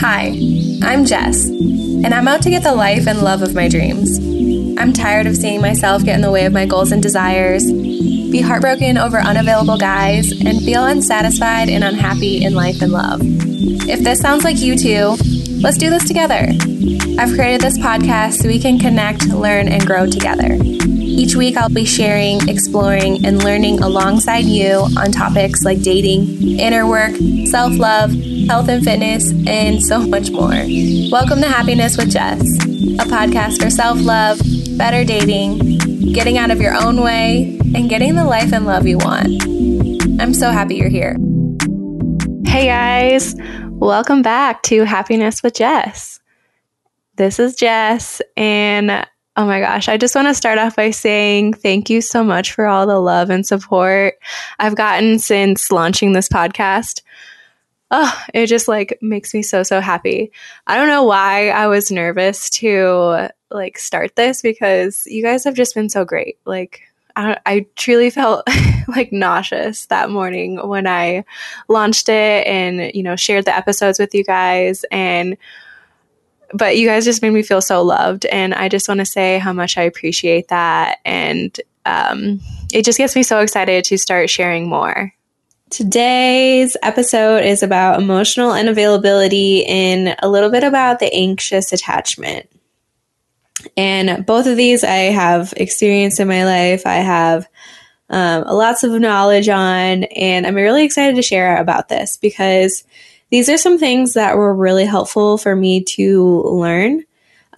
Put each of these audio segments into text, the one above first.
Hi, I'm Jess, and I'm out to get the life and love of my dreams. I'm tired of seeing myself get in the way of my goals and desires, be heartbroken over unavailable guys, and feel unsatisfied and unhappy in life and love. If this sounds like you too, let's do this together. I've created this podcast so we can connect, learn, and grow together. Each week, I'll be sharing, exploring, and learning alongside you on topics like dating, inner work, self love, health and fitness, and so much more. Welcome to Happiness with Jess, a podcast for self love, better dating, getting out of your own way, and getting the life and love you want. I'm so happy you're here. Hey guys, welcome back to Happiness with Jess. This is Jess, and Oh my gosh, I just want to start off by saying thank you so much for all the love and support I've gotten since launching this podcast. Oh, it just like makes me so so happy. I don't know why I was nervous to like start this because you guys have just been so great. Like I, I truly felt like nauseous that morning when I launched it and you know shared the episodes with you guys and but you guys just made me feel so loved. And I just want to say how much I appreciate that. And um, it just gets me so excited to start sharing more. Today's episode is about emotional unavailability and a little bit about the anxious attachment. And both of these I have experienced in my life. I have um, lots of knowledge on, and I'm really excited to share about this because these are some things that were really helpful for me to learn.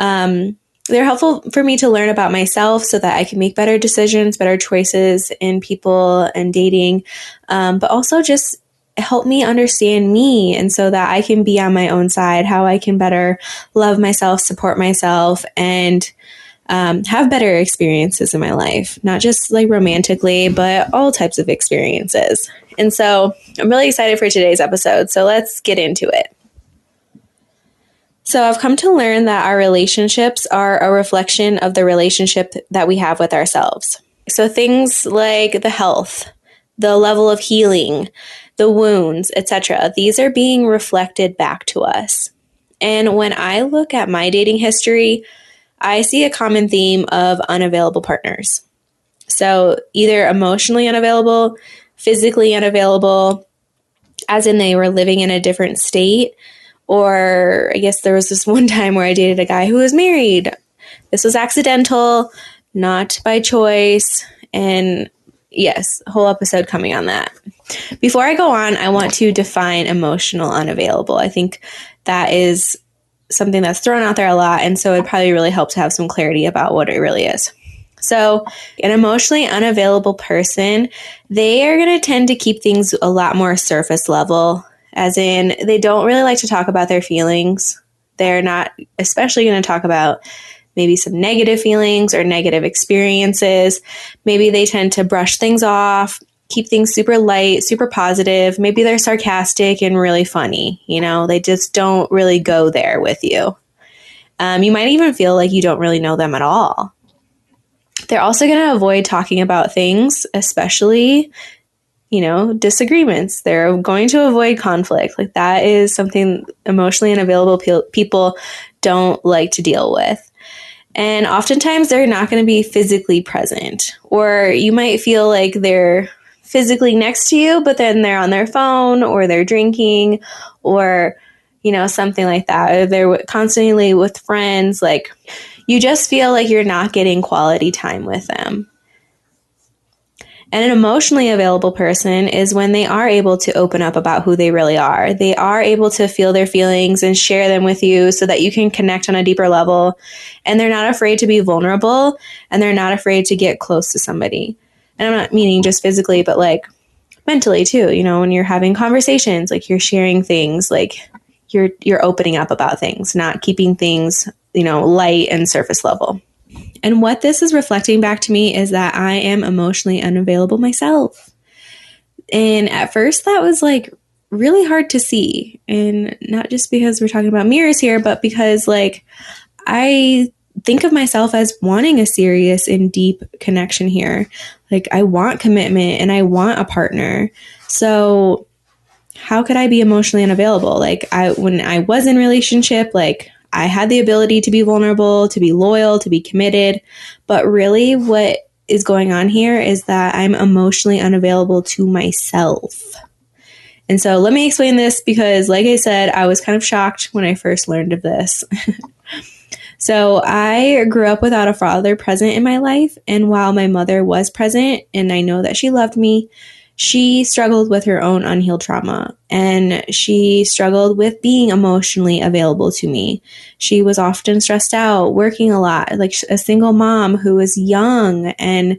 Um, they're helpful for me to learn about myself so that I can make better decisions, better choices in people and dating, um, but also just help me understand me and so that I can be on my own side, how I can better love myself, support myself, and um, have better experiences in my life, not just like romantically, but all types of experiences. And so I'm really excited for today's episode. So let's get into it. So I've come to learn that our relationships are a reflection of the relationship that we have with ourselves. So things like the health, the level of healing, the wounds, etc. These are being reflected back to us. And when I look at my dating history, I see a common theme of unavailable partners. So either emotionally unavailable, physically unavailable, as in they were living in a different state. Or I guess there was this one time where I dated a guy who was married. This was accidental, not by choice. And yes, whole episode coming on that. Before I go on, I want to define emotional unavailable. I think that is something that's thrown out there a lot. And so it probably really helps to have some clarity about what it really is. So, an emotionally unavailable person, they are going to tend to keep things a lot more surface level, as in, they don't really like to talk about their feelings. They're not, especially going to talk about maybe some negative feelings or negative experiences. Maybe they tend to brush things off, keep things super light, super positive. Maybe they're sarcastic and really funny. You know, they just don't really go there with you. Um, you might even feel like you don't really know them at all. They're also going to avoid talking about things, especially, you know, disagreements. They're going to avoid conflict. Like that is something emotionally unavailable pe- people don't like to deal with. And oftentimes they're not going to be physically present, or you might feel like they're physically next to you, but then they're on their phone or they're drinking or, you know, something like that. Or they're constantly with friends. Like, you just feel like you're not getting quality time with them. And an emotionally available person is when they are able to open up about who they really are. They are able to feel their feelings and share them with you so that you can connect on a deeper level. And they're not afraid to be vulnerable and they're not afraid to get close to somebody. And I'm not meaning just physically, but like mentally too. You know, when you're having conversations, like you're sharing things, like you're you're opening up about things, not keeping things you know, light and surface level. And what this is reflecting back to me is that I am emotionally unavailable myself. And at first, that was like really hard to see. And not just because we're talking about mirrors here, but because like I think of myself as wanting a serious and deep connection here. Like I want commitment and I want a partner. So how could I be emotionally unavailable? Like I when I was in relationship, like I had the ability to be vulnerable, to be loyal, to be committed, but really what is going on here is that I'm emotionally unavailable to myself. And so let me explain this because, like I said, I was kind of shocked when I first learned of this. so I grew up without a father present in my life. And while my mother was present and I know that she loved me, she struggled with her own unhealed trauma and she struggled with being emotionally available to me. She was often stressed out, working a lot, like a single mom who was young and,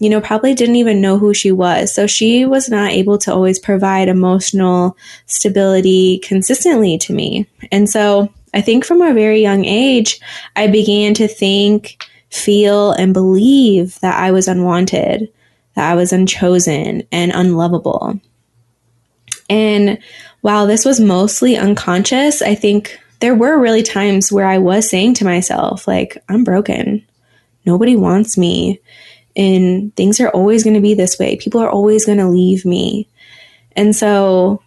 you know, probably didn't even know who she was. So she was not able to always provide emotional stability consistently to me. And so I think from a very young age, I began to think, feel, and believe that I was unwanted that I was unchosen and unlovable. And while this was mostly unconscious, I think there were really times where I was saying to myself, like, I'm broken. Nobody wants me. And things are always going to be this way. People are always going to leave me. And so,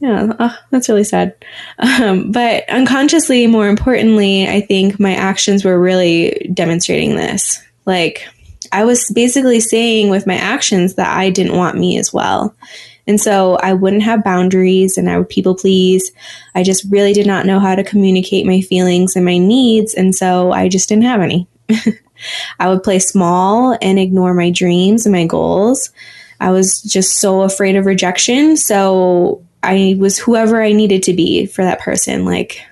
yeah, oh, that's really sad. Um, but unconsciously, more importantly, I think my actions were really demonstrating this. Like, I was basically saying with my actions that I didn't want me as well. And so I wouldn't have boundaries and I would people please. I just really did not know how to communicate my feelings and my needs. And so I just didn't have any. I would play small and ignore my dreams and my goals. I was just so afraid of rejection. So I was whoever I needed to be for that person. Like,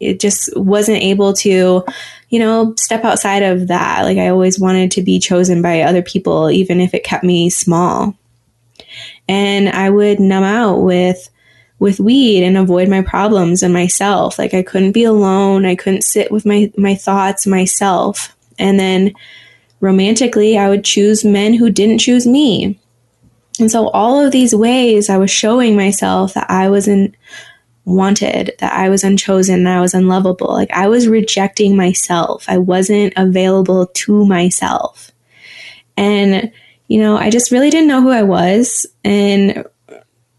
it just wasn't able to you know, step outside of that. Like I always wanted to be chosen by other people, even if it kept me small. And I would numb out with with weed and avoid my problems and myself. Like I couldn't be alone. I couldn't sit with my my thoughts myself. And then romantically, I would choose men who didn't choose me. And so all of these ways I was showing myself that I was in wanted, that I was unchosen, that I was unlovable. Like I was rejecting myself. I wasn't available to myself. And, you know, I just really didn't know who I was and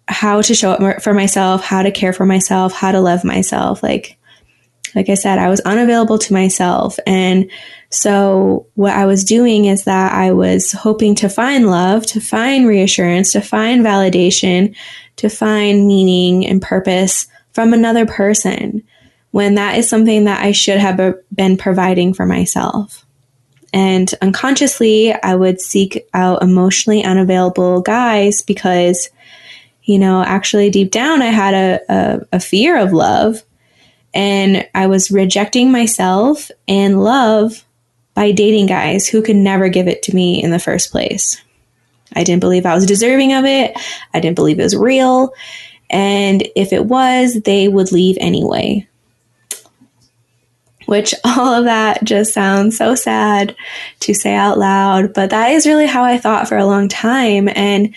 how to show up for myself, how to care for myself, how to love myself. Like, like I said, I was unavailable to myself. And so what I was doing is that I was hoping to find love, to find reassurance, to find validation, to find meaning and purpose from another person when that is something that I should have uh, been providing for myself. And unconsciously, I would seek out emotionally unavailable guys because, you know, actually deep down, I had a, a, a fear of love and I was rejecting myself and love by dating guys who could never give it to me in the first place. I didn't believe I was deserving of it. I didn't believe it was real. And if it was, they would leave anyway. Which all of that just sounds so sad to say out loud, but that is really how I thought for a long time. And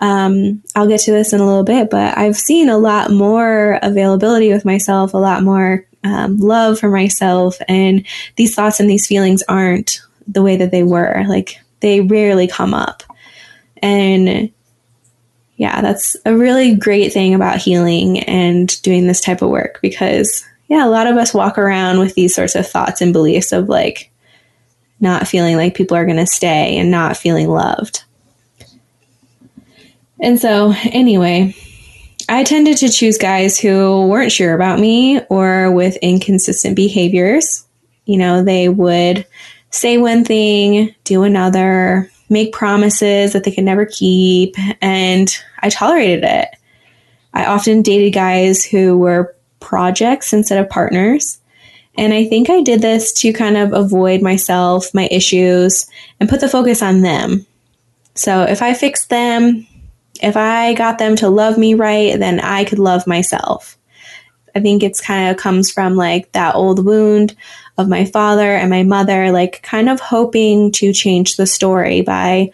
um, I'll get to this in a little bit, but I've seen a lot more availability with myself, a lot more um, love for myself, and these thoughts and these feelings aren't the way that they were. Like they rarely come up. And yeah, that's a really great thing about healing and doing this type of work because, yeah, a lot of us walk around with these sorts of thoughts and beliefs of like not feeling like people are going to stay and not feeling loved. And so, anyway, I tended to choose guys who weren't sure about me or with inconsistent behaviors. You know, they would say one thing, do another, make promises that they could never keep, and I tolerated it. I often dated guys who were projects instead of partners. And I think I did this to kind of avoid myself, my issues, and put the focus on them. So if I fixed them, if I got them to love me right, then I could love myself. I think it's kind of comes from like that old wound of my father and my mother, like kind of hoping to change the story by,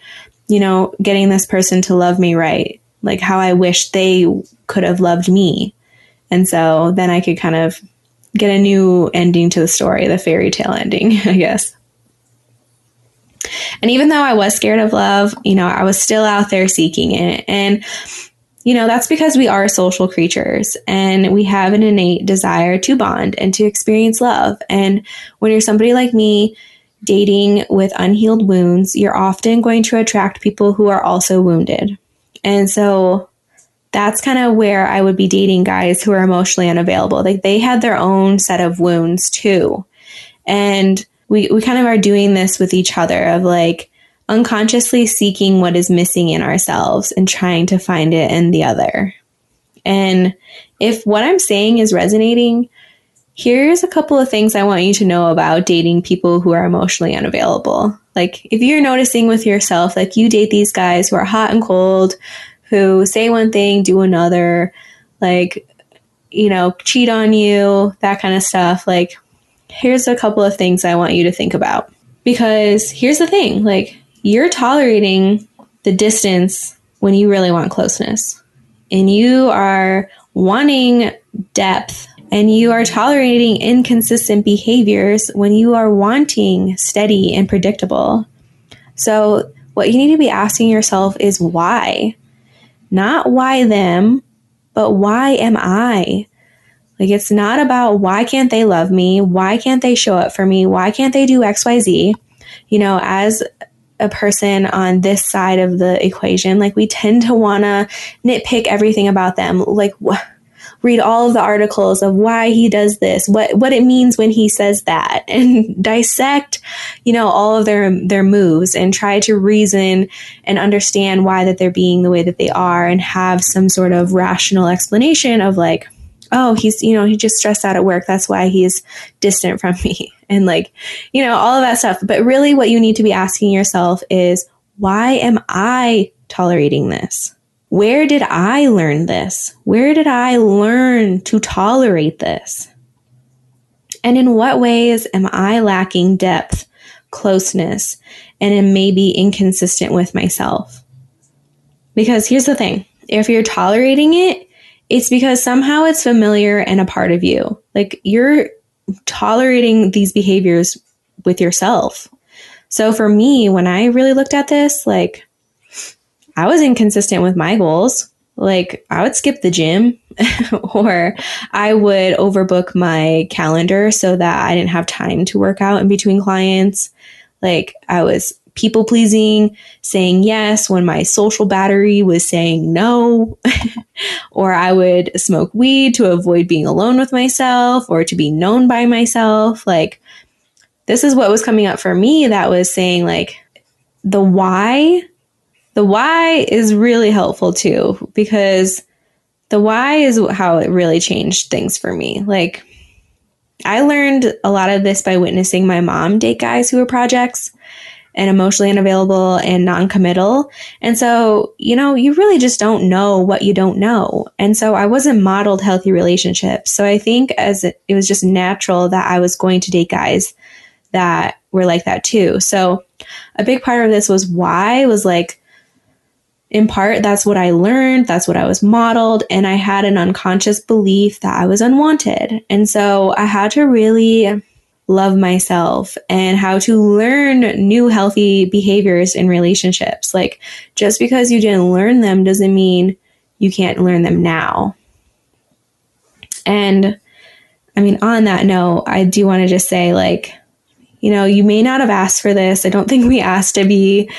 you know, getting this person to love me right, like how I wish they could have loved me. And so then I could kind of get a new ending to the story, the fairy tale ending, I guess. And even though I was scared of love, you know, I was still out there seeking it. And you know, that's because we are social creatures and we have an innate desire to bond and to experience love. And when you're somebody like me, dating with unhealed wounds, you're often going to attract people who are also wounded. And so that's kind of where I would be dating guys who are emotionally unavailable. Like they had their own set of wounds too. And we, we kind of are doing this with each other of like unconsciously seeking what is missing in ourselves and trying to find it in the other. And if what I'm saying is resonating, here's a couple of things I want you to know about dating people who are emotionally unavailable. Like, if you're noticing with yourself, like you date these guys who are hot and cold, who say one thing, do another, like, you know, cheat on you, that kind of stuff. Like, here's a couple of things I want you to think about. Because here's the thing like, you're tolerating the distance when you really want closeness, and you are wanting depth and you are tolerating inconsistent behaviors when you are wanting steady and predictable. So, what you need to be asking yourself is why? Not why them, but why am I? Like, it's not about why can't they love me? Why can't they show up for me? Why can't they do XYZ? You know, as a person on this side of the equation, like, we tend to want to nitpick everything about them. Like, what? read all of the articles of why he does this, what what it means when he says that, and dissect, you know, all of their their moves and try to reason and understand why that they're being the way that they are and have some sort of rational explanation of like, oh, he's, you know, he just stressed out at work. That's why he's distant from me. And like, you know, all of that stuff. But really what you need to be asking yourself is, why am I tolerating this? Where did I learn this? Where did I learn to tolerate this? And in what ways am I lacking depth, closeness, and am maybe inconsistent with myself? Because here's the thing if you're tolerating it, it's because somehow it's familiar and a part of you. Like you're tolerating these behaviors with yourself. So for me, when I really looked at this, like I was inconsistent with my goals. Like I would skip the gym or I would overbook my calendar so that I didn't have time to work out in between clients. Like I was people pleasing, saying yes when my social battery was saying no. or I would smoke weed to avoid being alone with myself or to be known by myself. Like this is what was coming up for me that was saying like the why the why is really helpful too, because the why is how it really changed things for me. Like, I learned a lot of this by witnessing my mom date guys who were projects and emotionally unavailable and non-committal. And so, you know, you really just don't know what you don't know. And so I wasn't modeled healthy relationships. So I think as it, it was just natural that I was going to date guys that were like that too. So a big part of this was why was like in part, that's what I learned, that's what I was modeled, and I had an unconscious belief that I was unwanted. And so I had to really love myself and how to learn new healthy behaviors in relationships. Like, just because you didn't learn them doesn't mean you can't learn them now. And I mean, on that note, I do want to just say, like, you know, you may not have asked for this. I don't think we asked to be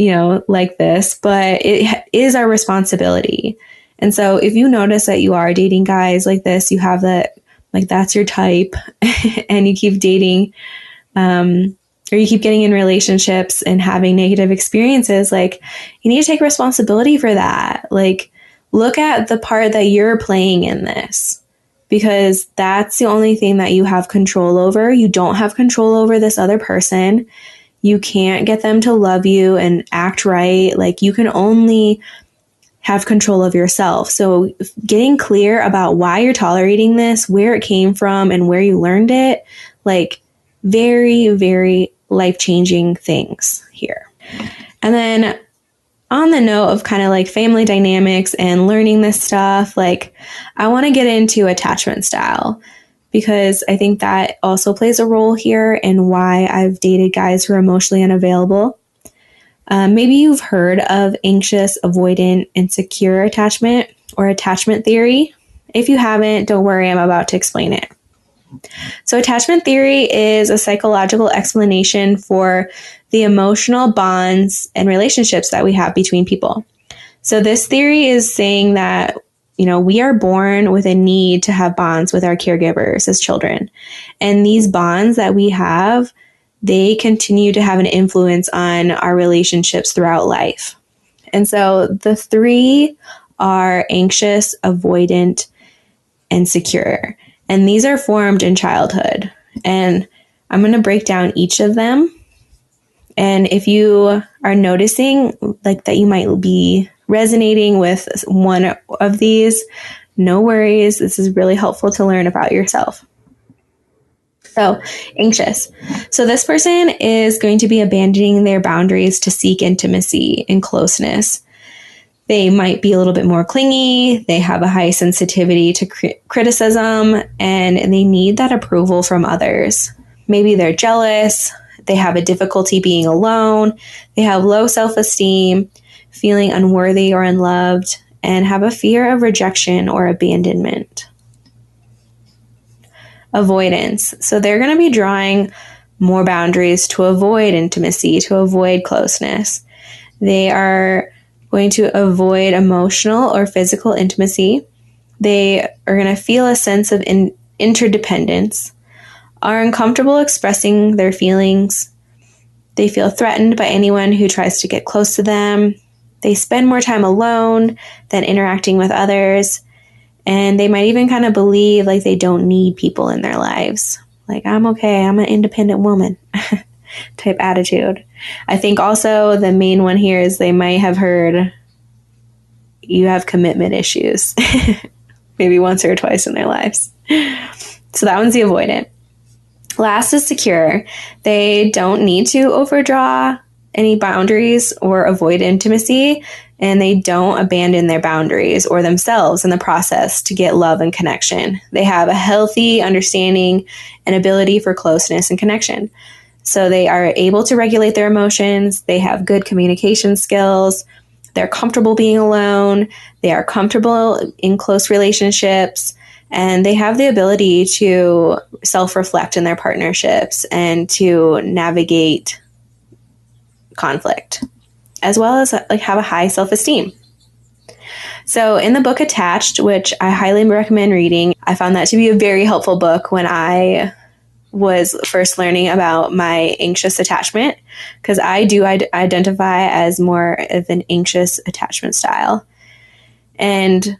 you know, like this, but it is our responsibility. And so if you notice that you are dating guys like this, you have that, like, that's your type, and you keep dating, um, or you keep getting in relationships and having negative experiences, like, you need to take responsibility for that. Like, look at the part that you're playing in this because that's the only thing that you have control over. You don't have control over this other person. You can't get them to love you and act right. Like you can only have control of yourself. So getting clear about why you're tolerating this, where it came from and where you learned it, like very, very life changing things here. And then on the note of kind of like family dynamics and learning this stuff, like I want to get into attachment style because I think that also plays a role here in why I've dated guys who are emotionally unavailable. Um, maybe you've heard of anxious, avoidant, insecure attachment or attachment theory. If you haven't, don't worry, I'm about to explain it. So, attachment theory is a psychological explanation for the emotional bonds and relationships that we have between people. So, this theory is saying that, you know, we are born with a need to have bonds with our caregivers as children. And these bonds that we have, they continue to have an influence on our relationships throughout life. And so, the three are anxious, avoidant, and secure. And these are formed in childhood. And I'm going to break down each of them. And if you are noticing like that you might be resonating with one of these, no worries. This is really helpful to learn about yourself. So, anxious. So, this person is going to be abandoning their boundaries to seek intimacy and closeness. They might be a little bit more clingy. They have a high sensitivity to cri- criticism and they need that approval from others. Maybe they're jealous. They have a difficulty being alone. They have low self esteem, feeling unworthy or unloved, and have a fear of rejection or abandonment. Avoidance. So they're going to be drawing more boundaries to avoid intimacy, to avoid closeness. They are going to avoid emotional or physical intimacy. They are going to feel a sense of in- interdependence, are uncomfortable expressing their feelings. They feel threatened by anyone who tries to get close to them. They spend more time alone than interacting with others. And they might even kind of believe like they don't need people in their lives. Like, I'm okay, I'm an independent woman type attitude. I think also the main one here is they might have heard you have commitment issues, maybe once or twice in their lives. So that one's the avoidant. Last is secure. They don't need to overdraw any boundaries or avoid intimacy, and they don't abandon their boundaries or themselves in the process to get love and connection. They have a healthy understanding and ability for closeness and connection. So they are able to regulate their emotions, they have good communication skills, they're comfortable being alone, they are comfortable in close relationships, and they have the ability to self reflect in their partnerships and to navigate conflict, as well as like have a high self esteem. So, in the book Attached, which I highly recommend reading, I found that to be a very helpful book when I was first learning about my anxious attachment because I do Id- identify as more of an anxious attachment style. And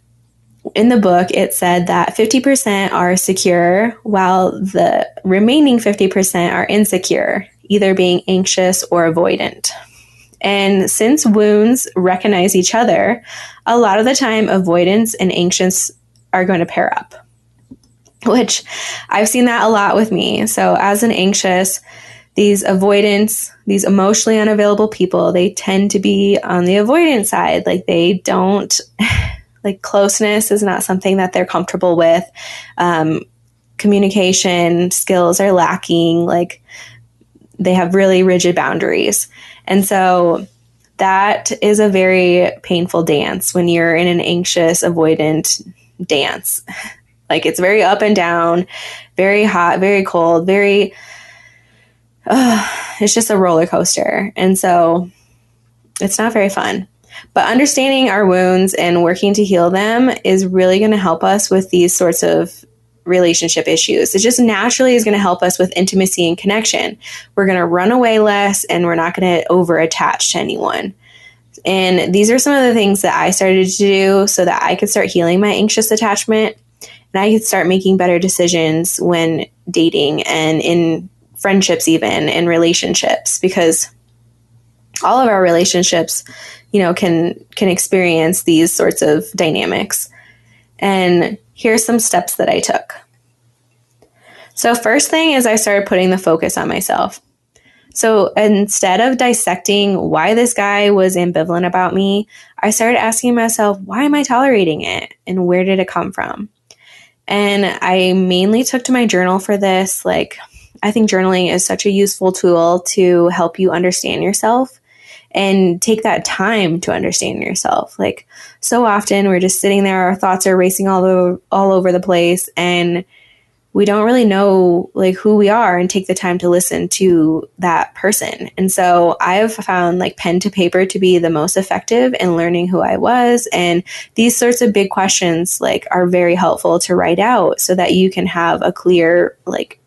in the book, it said that 50% are secure while the remaining 50% are insecure, either being anxious or avoidant. And since wounds recognize each other, a lot of the time avoidance and anxious are going to pair up which I've seen that a lot with me. So, as an anxious, these avoidance, these emotionally unavailable people, they tend to be on the avoidance side. Like, they don't, like, closeness is not something that they're comfortable with. Um, communication skills are lacking. Like, they have really rigid boundaries. And so, that is a very painful dance when you're in an anxious, avoidant dance. Like it's very up and down, very hot, very cold, very. Uh, it's just a roller coaster. And so it's not very fun. But understanding our wounds and working to heal them is really going to help us with these sorts of relationship issues. It just naturally is going to help us with intimacy and connection. We're going to run away less and we're not going to over attach to anyone. And these are some of the things that I started to do so that I could start healing my anxious attachment and I could start making better decisions when dating and in friendships, even in relationships, because all of our relationships, you know, can can experience these sorts of dynamics. And here's some steps that I took. So first thing is I started putting the focus on myself. So instead of dissecting why this guy was ambivalent about me, I started asking myself, why am I tolerating it? And where did it come from? And I mainly took to my journal for this. Like, I think journaling is such a useful tool to help you understand yourself and take that time to understand yourself. Like so often we're just sitting there, our thoughts are racing all over, all over the place and we don't really know like who we are and take the time to listen to that person. And so I've found like pen to paper to be the most effective in learning who I was and these sorts of big questions like are very helpful to write out so that you can have a clear like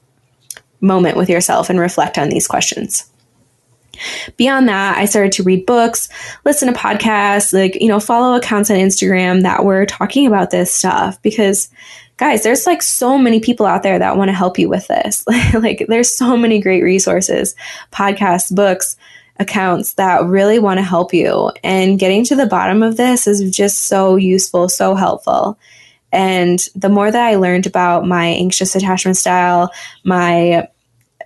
moment with yourself and reflect on these questions. Beyond that, I started to read books, listen to podcasts, like, you know, follow accounts on Instagram that were talking about this stuff because guys, there's like so many people out there that want to help you with this. like there's so many great resources, podcasts, books, accounts that really want to help you. And getting to the bottom of this is just so useful, so helpful. And the more that I learned about my anxious attachment style, my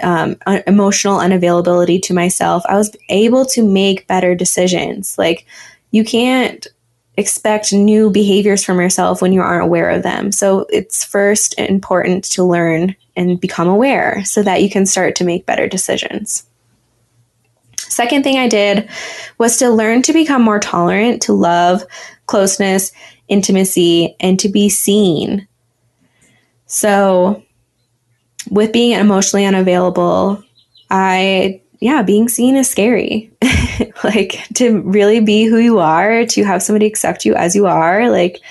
um, emotional unavailability to myself, I was able to make better decisions. Like, you can't expect new behaviors from yourself when you aren't aware of them. So, it's first important to learn and become aware so that you can start to make better decisions. Second thing I did was to learn to become more tolerant to love, closeness, intimacy, and to be seen. So, with being emotionally unavailable, I, yeah, being seen is scary. like to really be who you are, to have somebody accept you as you are, like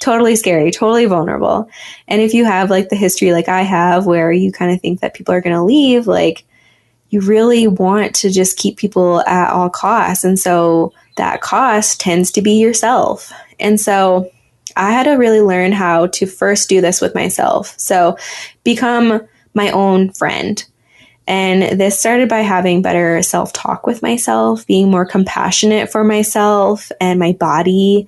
totally scary, totally vulnerable. And if you have like the history like I have where you kind of think that people are going to leave, like you really want to just keep people at all costs. And so that cost tends to be yourself. And so I had to really learn how to first do this with myself. So become my own friend. And this started by having better self talk with myself, being more compassionate for myself and my body,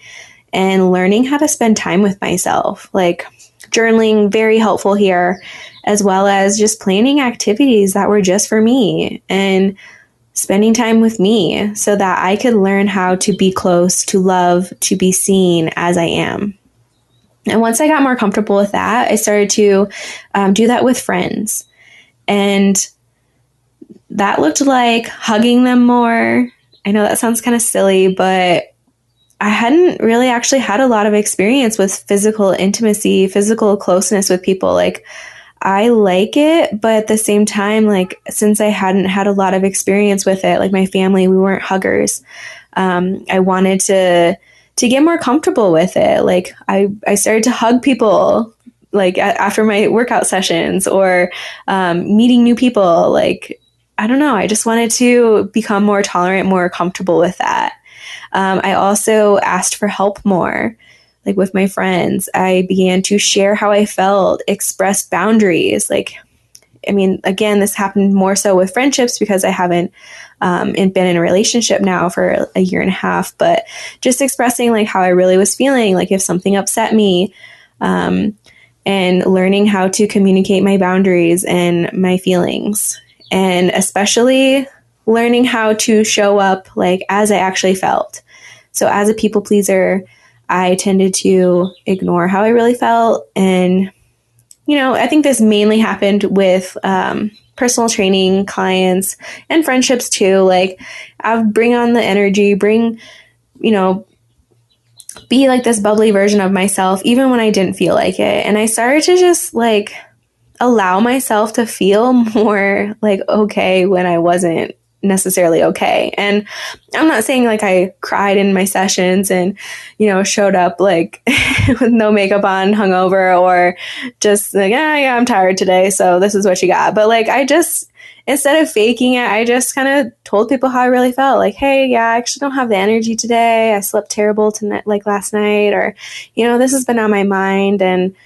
and learning how to spend time with myself. Like journaling, very helpful here, as well as just planning activities that were just for me and spending time with me so that I could learn how to be close, to love, to be seen as I am. And once I got more comfortable with that, I started to um, do that with friends. And that looked like hugging them more. I know that sounds kind of silly, but I hadn't really actually had a lot of experience with physical intimacy, physical closeness with people. Like, I like it, but at the same time, like, since I hadn't had a lot of experience with it, like my family, we weren't huggers. Um, I wanted to to get more comfortable with it. Like I, I started to hug people like a- after my workout sessions or um, meeting new people. Like, I don't know. I just wanted to become more tolerant, more comfortable with that. Um, I also asked for help more. Like with my friends, I began to share how I felt, express boundaries. Like, I mean, again, this happened more so with friendships because I haven't um, been in a relationship now for a year and a half, but just expressing like how I really was feeling, like if something upset me, um, and learning how to communicate my boundaries and my feelings, and especially learning how to show up like as I actually felt. So as a people pleaser, I tended to ignore how I really felt and you know, I think this mainly happened with um, personal training clients and friendships too. Like, I bring on the energy, bring, you know, be like this bubbly version of myself, even when I didn't feel like it. And I started to just like allow myself to feel more like okay when I wasn't necessarily okay. And I'm not saying like I cried in my sessions and, you know, showed up like with no makeup on, hungover, or just like, ah, yeah, I'm tired today. So this is what you got. But like, I just, instead of faking it, I just kind of told people how I really felt. Like, hey, yeah, I actually don't have the energy today. I slept terrible tonight, like last night, or, you know, this has been on my mind. And,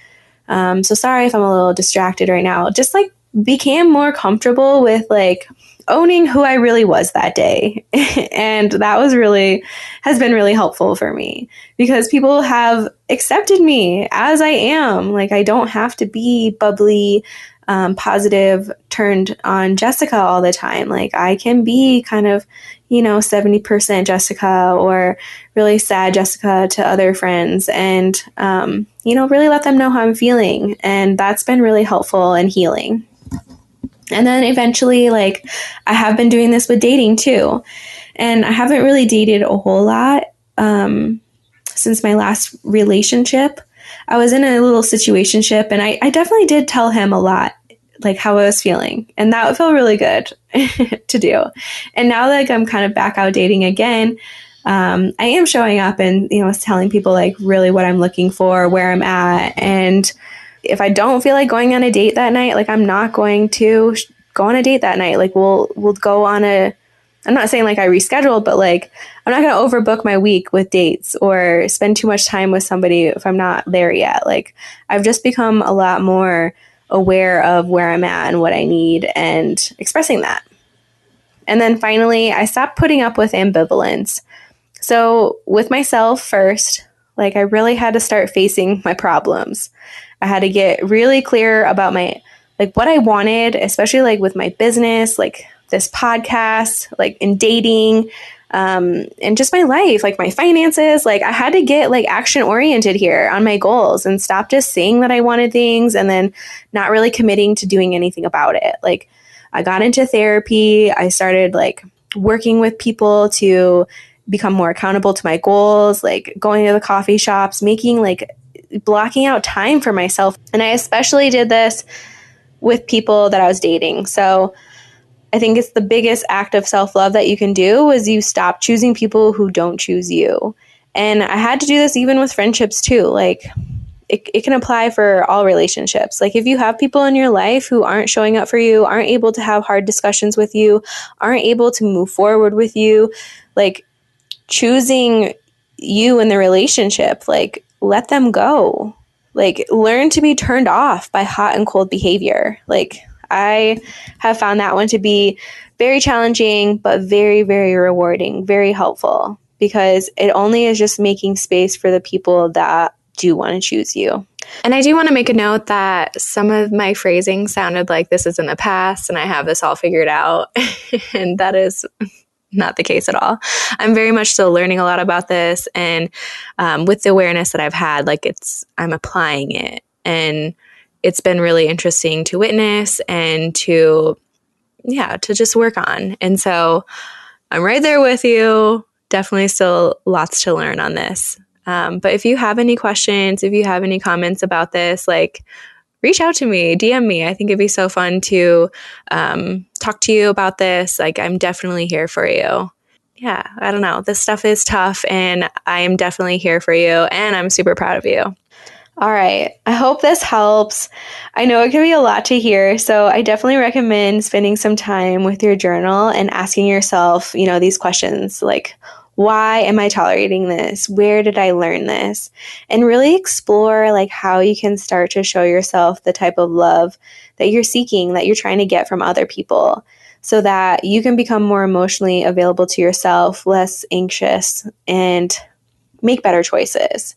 um, so sorry if I'm a little distracted right now. Just like became more comfortable with like, owning who I really was that day. and that was really, has been really helpful for me because people have accepted me as I am. Like, I don't have to be bubbly, um, positive, turned on Jessica all the time. Like, I can be kind of, you know, 70% Jessica or really sad Jessica to other friends and, um, you know, really let them know how I'm feeling. And that's been really helpful and healing. And then eventually, like, I have been doing this with dating too. And I haven't really dated a whole lot um, since my last relationship. I was in a little situationship and I, I definitely did tell him a lot like how I was feeling. And that felt really good to do. And now like, I'm kind of back out dating again, um, I am showing up and, you know, telling people like really what I'm looking for, where I'm at. And if I don't feel like going on a date that night, like I'm not going to sh- go on a date that night. Like we'll, we'll go on a, I'm not saying like I rescheduled, but like I'm not going to overbook my week with dates or spend too much time with somebody if I'm not there yet. Like I've just become a lot more aware of where I'm at and what I need and expressing that. And then finally, I stopped putting up with ambivalence. So, with myself first, like I really had to start facing my problems. I had to get really clear about my like what I wanted, especially like with my business, like this podcast, like in dating, um, and just my life, like my finances. Like I had to get like action oriented here on my goals and stop just saying that I wanted things and then not really committing to doing anything about it. Like I got into therapy. I started like working with people to become more accountable to my goals, like going to the coffee shops, making like blocking out time for myself. And I especially did this with people that I was dating. So I think it's the biggest act of self love that you can do is you stop choosing people who don't choose you. And I had to do this even with friendships too. Like it, it can apply for all relationships. Like if you have people in your life who aren't showing up for you, aren't able to have hard discussions with you, aren't able to move forward with you, like choosing you in the relationship, like let them go. Like learn to be turned off by hot and cold behavior. Like I have found that one to be very challenging, but very, very rewarding, very helpful because it only is just making space for the people that do want to choose you. And I do want to make a note that some of my phrasing sounded like this is in the past and I have this all figured out. and that is not the case at all. I'm very much still learning a lot about this. And um, with the awareness that I've had, like it's, I'm applying it. And it's been really interesting to witness and to, yeah, to just work on. And so I'm right there with you. Definitely still lots to learn on this. Um, but if you have any questions, if you have any comments about this, like reach out to me, DM me. I think it'd be so fun to um, talk to you about this. Like, I'm definitely here for you. Yeah, I don't know. This stuff is tough, and I am definitely here for you, and I'm super proud of you. All right. I hope this helps. I know it can be a lot to hear, so I definitely recommend spending some time with your journal and asking yourself, you know, these questions like, why am I tolerating this? Where did I learn this? And really explore like how you can start to show yourself the type of love that you're seeking, that you're trying to get from other people so that you can become more emotionally available to yourself, less anxious, and make better choices.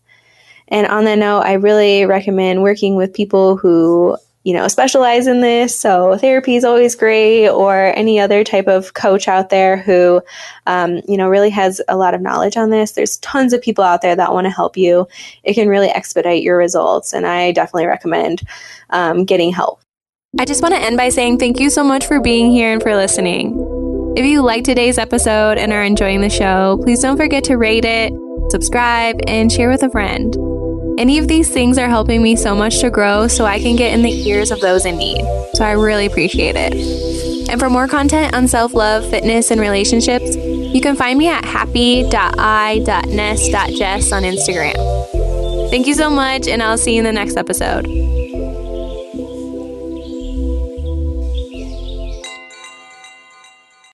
And on that note, I really recommend working with people who, you know, specialize in this. So therapy is always great, or any other type of coach out there who, um, you know, really has a lot of knowledge on this. There's tons of people out there that want to help you. It can really expedite your results, and I definitely recommend um, getting help. I just want to end by saying thank you so much for being here and for listening. If you like today's episode and are enjoying the show, please don't forget to rate it, subscribe, and share with a friend. Any of these things are helping me so much to grow so I can get in the ears of those in need. So I really appreciate it. And for more content on self love, fitness, and relationships, you can find me at happy.i.ness.jess on Instagram. Thank you so much, and I'll see you in the next episode.